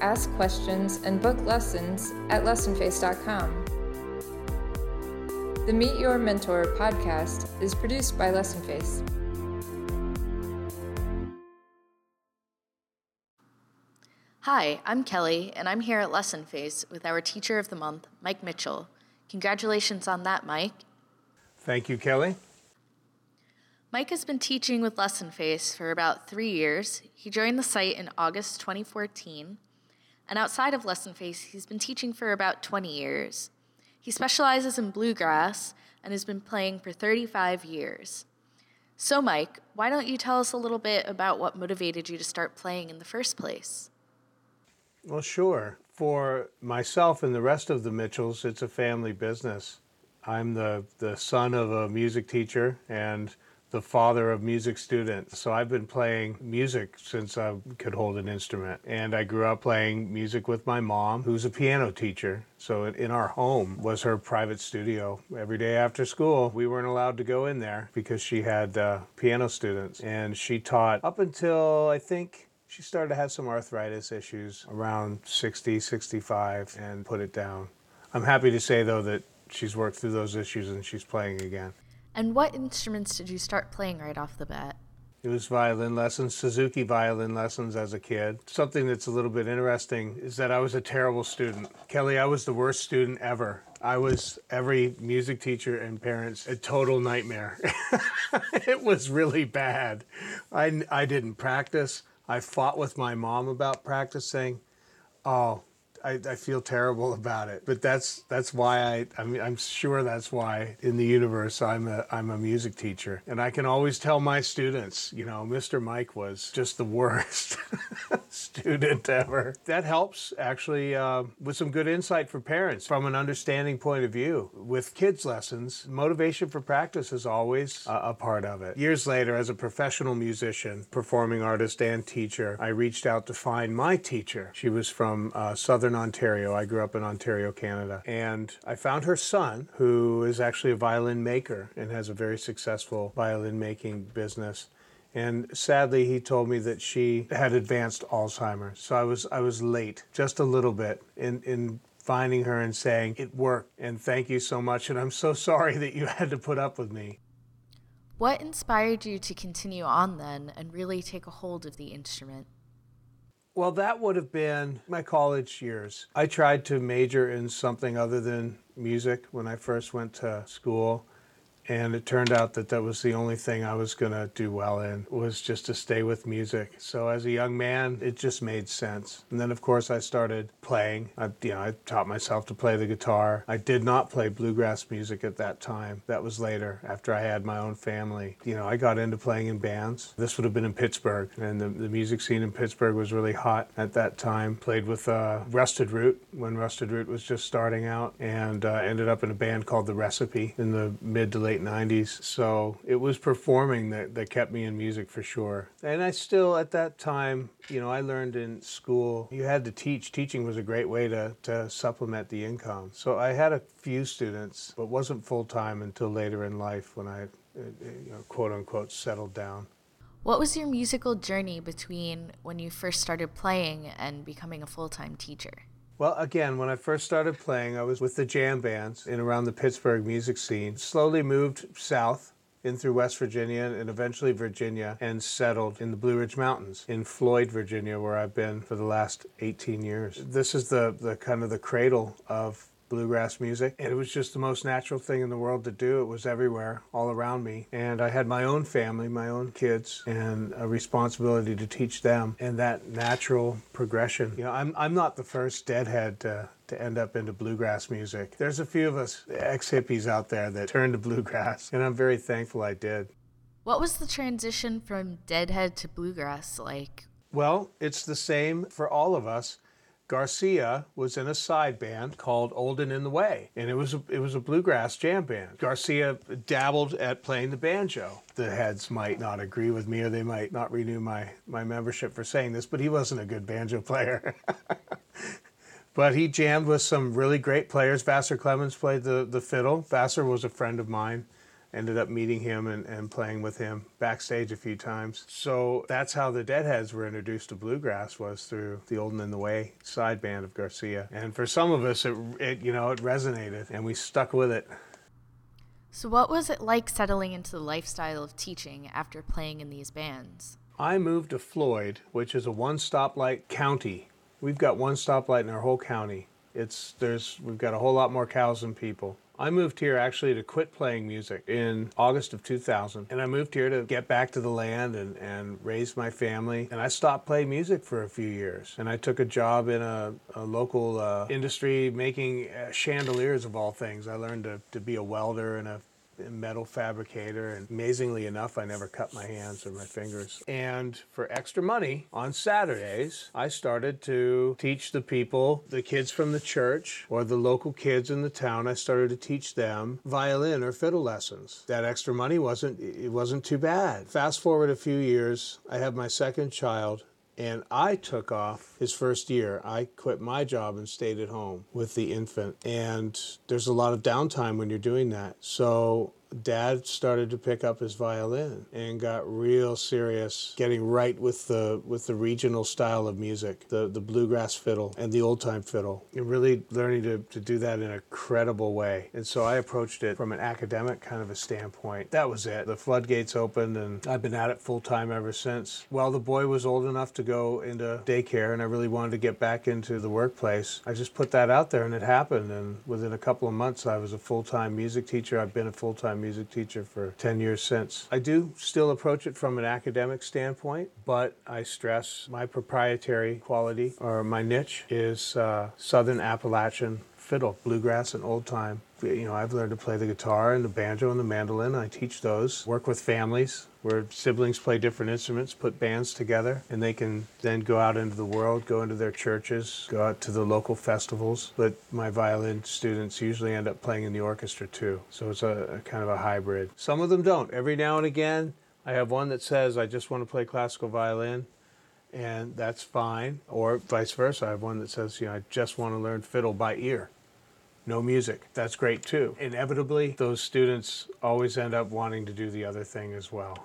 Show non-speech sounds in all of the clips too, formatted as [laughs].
ask questions, and book lessons at lessonface.com. The Meet Your Mentor podcast is produced by Lessonface. Hi, I'm Kelly, and I'm here at Lessonface with our Teacher of the Month, Mike Mitchell. Congratulations on that, Mike. Thank you, Kelly. Mike has been teaching with Lessonface for about three years. He joined the site in August 2014, and outside of Lessonface, he's been teaching for about 20 years. He specializes in bluegrass and has been playing for 35 years. So, Mike, why don't you tell us a little bit about what motivated you to start playing in the first place? Well, sure. For myself and the rest of the Mitchells, it's a family business. I'm the, the son of a music teacher and the father of music students. So I've been playing music since I could hold an instrument. And I grew up playing music with my mom, who's a piano teacher. So in our home was her private studio. Every day after school, we weren't allowed to go in there because she had uh, piano students. And she taught up until I think she started to have some arthritis issues around 60, 65 and put it down. I'm happy to say though that she's worked through those issues and she's playing again. And what instruments did you start playing right off the bat? It was violin lessons, Suzuki violin lessons as a kid. Something that's a little bit interesting is that I was a terrible student. Kelly, I was the worst student ever. I was every music teacher and parents a total nightmare. [laughs] it was really bad. I, I didn't practice. I fought with my mom about practicing. Oh, I, I, feel terrible [laughs] about it. But that's that's why I I mean I'm sure that's why in the universe I'm a I'm a music teacher. And I can always tell my students, you know, Mr. Mike was just the [laughs] worst student ever. That helps actually uh, with some good insight for parents from an understanding point of view. With kids lessons, motivation for practice is always a, a part of it. Years later, as a professional musician, performing artist, and teacher, I reached out to find my teacher. She was from uh, Southern Northern Ontario. I grew up in Ontario, Canada. And I found her son, who is actually a violin maker and has a very successful violin making business. And sadly, he told me that she had advanced Alzheimer's. So I was I was late, just a little bit, in in finding her and saying it worked. And thank you so much. And I'm so [laughs] sorry that you had to put up with me. What inspired you to continue on then and really take a hold of the instrument? Well, that would have been my college years. I tried to major in something other than music when I first went to school and it turned out that that was the only thing I was going to do well in was just to stay with music. So as a young man, it just made sense. And then of course I started playing. I, you know, I taught myself to play the guitar. I did not play bluegrass music at that time. That was later after I had my own family. You know, I got into playing in bands. This would have been in Pittsburgh and the, the music scene in Pittsburgh was really hot at that time. Played with uh, Rusted Root when Rusted Root was just starting out and uh, ended up in a band called The Recipe in the mid to late late 90s. So it was performing that, that kept me in music for sure. And I still, at that time, you know, I learned in school, you had to teach. Teaching was a great way to, to supplement the income. So I had a few students, but wasn't full time until later in life when I, uh, you know, quote unquote, settled down. What was your musical journey between when you first started playing and becoming a full time teacher? Well, again, when I first started playing, I was with the jam bands in around the Pittsburgh music scene. Slowly moved south in through West Virginia and eventually Virginia and settled in the Blue Ridge Mountains in Floyd, Virginia, where I've been for the last 18 years. This is the, the kind of the cradle of bluegrass music. And it was just the most natural thing in the world to do. It was everywhere, all around me. And I had my own family, my own kids, and a responsibility to teach them. And that natural progression. You know, I'm, I'm not the first deadhead to, to end up into bluegrass music. There's a few of us ex hippies out there that turned to bluegrass, and I'm very thankful I did. What was the transition from deadhead to bluegrass like? Well, it's the same for all of us. Garcia was in a side band called Old and in the Way, and it was a, it was a bluegrass jam band. Garcia dabbled at playing the banjo. The heads might not agree with me, or they might not renew my my membership for saying this, but he wasn't a good banjo [laughs] player. but he jammed with some really great players. Vassar Clements played the the fiddle. Vassar was a friend of mine. Ended up meeting him and, and playing with him backstage a few times. So that's how the Deadheads were introduced to bluegrass was through the Old and in the Way side band of Garcia. And for some of us, it, it you know it resonated, and we stuck with it. So, what was it like settling into the lifestyle of teaching after playing in these bands? I moved to Floyd, which is a one stoplight county. We've got one stoplight in our whole county. It's there's we've got a whole lot more cows than people. I moved here actually to quit playing music in August of 2000. And I moved here to get back to the land and, and raise my family. And I stopped playing music for a few years. And I took a job in a, a local uh, industry making uh, chandeliers of all things. I learned to, to be a welder and a metal fabricator. And amazingly enough, I never cut my hands or my fingers. And for extra money on Saturdays, I started to teach the people, the kids from the church or the local kids in the town, I started to teach them violin or fiddle lessons. That extra money wasn't it wasn't too bad. Fast forward a few years, I have my second child and I took off his first year. I quit my job and stayed at home with the infant. And there's a lot of downtime when you're doing that. So dad started to pick up his violin and got real serious getting right with the with the regional style of music the the bluegrass fiddle and the old time fiddle and really learning to, to do that in a credible way. And so i approached it from an academic kind of a standpoint. That was it. The floodgates opened and i've been at it full time ever since. Well the boy was old enough to go into daycare and i really wanted to get back into the workplace i just put that out there and it happened. And within a couple of months i was a full-time music teacher. I've been a full-time music teacher for 10 years since. I do still approach it from an academic standpoint, but I stress my proprietary quality or my niche is uh, Southern Appalachian fiddle, bluegrass, and old time. You know, I've learned to play the guitar and the banjo and the mandolin. I teach those. Work with families where siblings play different instruments, put bands together, and they can then go out into the world, go into their churches, go out to the local festivals. But my violin students usually end up playing in the orchestra too. So it's a, a kind of a hybrid. Some of them don't. Every now and again, I have one that says, I just want to play classical violin and that's fine. Or vice versa. I have one that says, you know, I just want to learn fiddle by ear no music. That's great too. Inevitably, those students always end up wanting to do the other thing as well.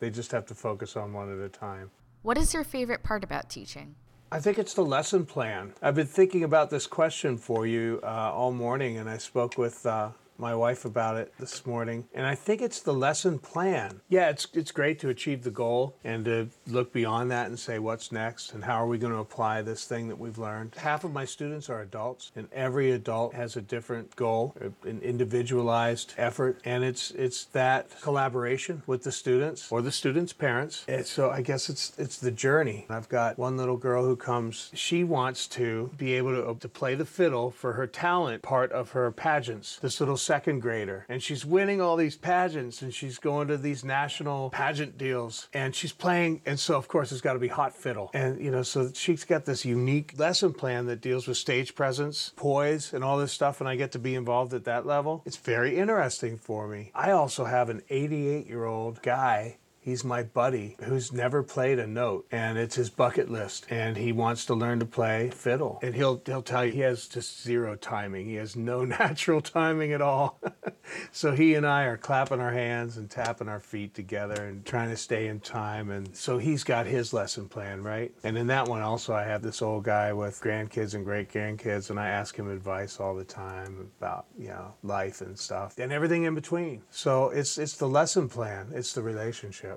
They just have to focus on one at a time. What is your favorite part about teaching? I think it's the lesson plan. I've been thinking about this question for you uh, all morning, and I spoke with uh, my wife about it this morning, and I think it's the lesson plan. Yeah, it's it's great to achieve the goal and to look beyond that and say what's next and how are we going to apply this thing that we've learned. Half of my students are adults, and every adult has a different goal, uh, an individualized effort, and it's it's that collaboration with the students or the students' parents. And so I guess it's it's the journey. I've got one little girl who comes. She wants to be able to, to play the fiddle for her talent part of her pageants. This little second grader and she's winning all these pageants and she's going to these national pageant deals and she's playing and so of course it's got to be hot fiddle. And you know so she's got this unique lesson plan that deals with stage presence poise and all this stuff and i get to be involved at that level. It's very interesting for me. I also have an 88 year old guy He's my buddy who's never played a note and it's his bucket list and he wants to learn to play fiddle. And he'll he'll tell you he has just zero timing. He has no [laughs] natural timing at all. [laughs] so he and I are clapping our hands and tapping our feet together and trying to stay in time and so he's got his lesson plan, right? And in that one also I have this old guy with grandkids and great grandkids and I ask him advice all the time about, you know, life and stuff and everything in between. So it's it's the lesson plan, it's the relationship.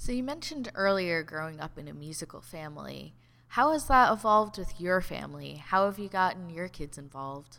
So, you mentioned earlier growing up in a musical family. How has that evolved with your family? How have you gotten your kids involved?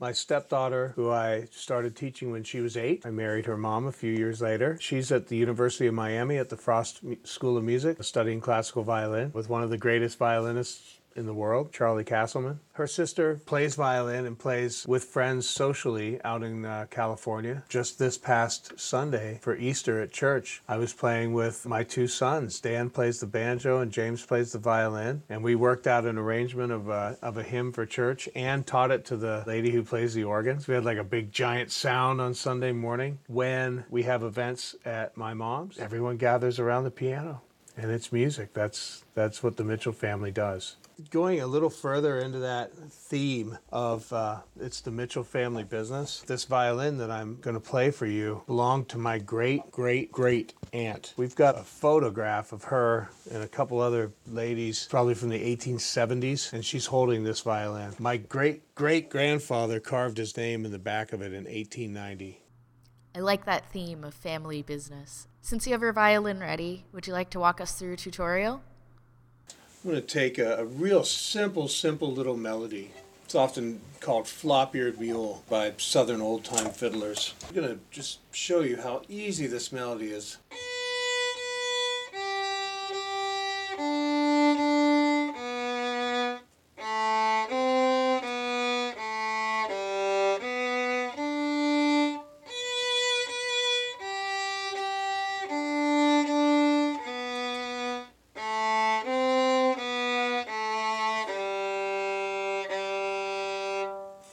My stepdaughter, who I started teaching when she was eight, I married her mom a few years later. She's at the University of Miami at the Frost School of Music, studying classical violin with one of the greatest violinists in the world, Charlie Castleman. Her sister plays violin and plays with friends socially out in uh, California. Just this past Sunday for Easter at church, I was playing with my two sons. Dan plays the banjo and James plays the violin. And we worked out an arrangement of a, of a hymn for church and taught it to the lady who plays the organ. We had like a big giant sound on Sunday morning. When we have events at my mom's, everyone gathers around the piano and it's music. That's that's what the Mitchell family does. Going a little further into that theme of uh, it's the Mitchell family business, this violin that I'm going to play for you belonged to my great great great aunt. We've got a photograph of her and a couple other ladies, probably from the 1870s, and she's holding this violin. My great great grandfather carved his name in the back of it in 1890. I like that theme of family business. Since you have your violin ready, would you like to walk us through a tutorial? I'm going to take a, a, real simple, simple little melody. It's often called Flop-Eared Mule by Southern old-time fiddlers. I'm going to just show you how easy this melody is.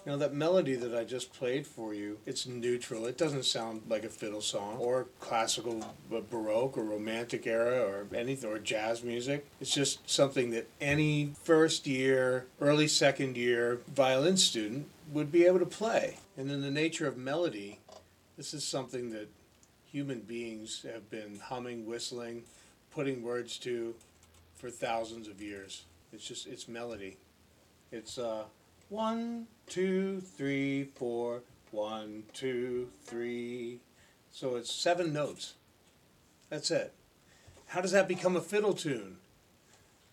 Now that melody that I just played for you, it's neutral. It doesn't sound like a fiddle song or classical uh, baroque or romantic era or anything or jazz music. It's just something that any first year, early second year violin student would be able to play. And in the nature of melody, this is something that human beings have been humming, whistling, putting words to for thousands of years. It's just it's melody. It's uh one, two, three, four, one, two, three. So it's seven notes. That's it. How does that become a fiddle tune?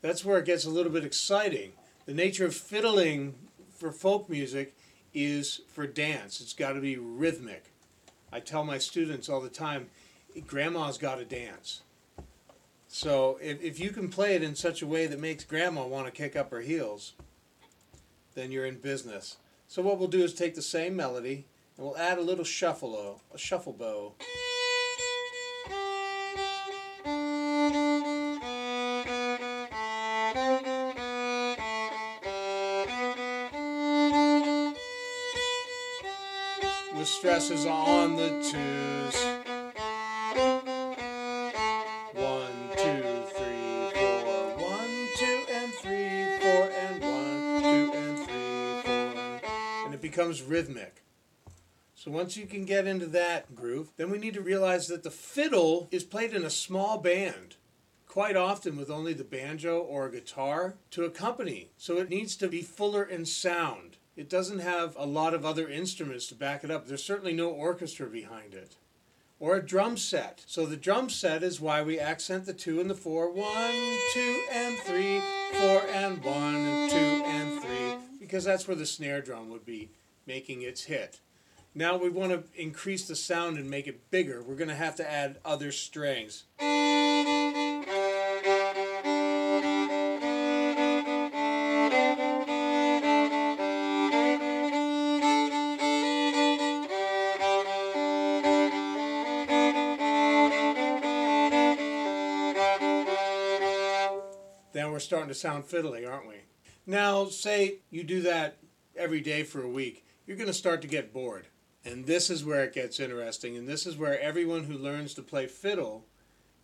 That's where it gets a little bit exciting. The nature of fiddling for folk music is for dance. It's got to be rhythmic. I tell my students all the time, grandma's got to dance. So if, if you can play it in such a way that makes grandma want to kick up her heels, then you're in business. So what we'll do is take the same melody and we'll add a little shuffle, a shuffle bow. With stresses on the twos. Becomes rhythmic. So once you can get into that groove, then we need to realize that the fiddle is played in a small band, quite often with only the banjo or guitar to accompany. So it needs to be fuller in sound. It doesn't have a lot of other instruments to back it up. There's certainly no orchestra behind it. Or a drum set. So the drum set is why we accent the two and the four. One, two, and three, four, and one, two, and three. Because that's where the snare drum would be making its hit. Now we want to increase the sound and make it bigger. We're going to have to add other strings. Then we're starting to sound fiddly, aren't we? Now, say you do that every day for a week, you're going to start to get bored. And this is where it gets interesting, and this is where everyone who learns to play fiddle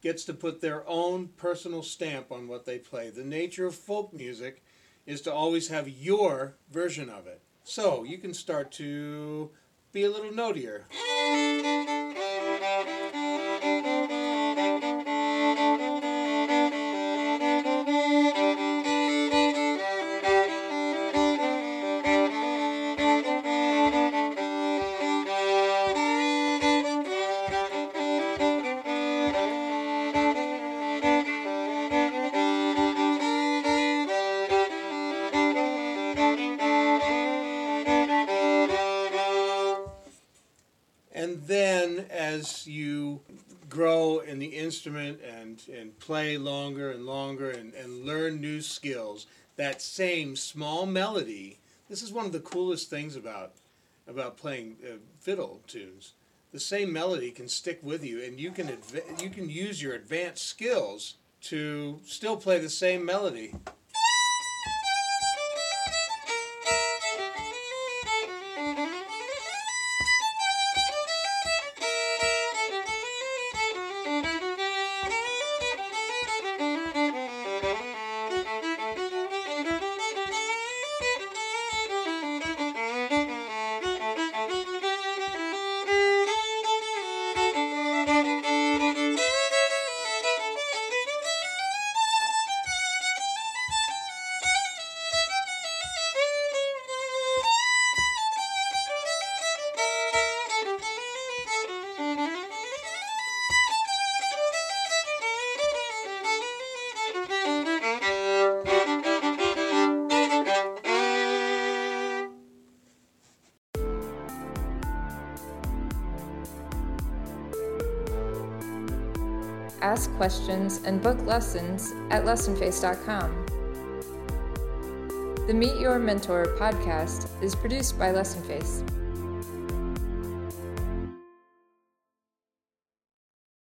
gets to put their own personal stamp on what they play. The nature of folk music is to always have your version of it. So you can start to be a little notier. Instrument and, and play longer and longer and, and learn new skills, that same small melody, this is one of the coolest things about, about playing uh, fiddle tunes. The same melody can stick with you and you can, adv- you can use your advanced skills to still play the same melody. Ask questions, and book lessons at lessonface.com. The Meet Your Mentor podcast is produced by Lessonface.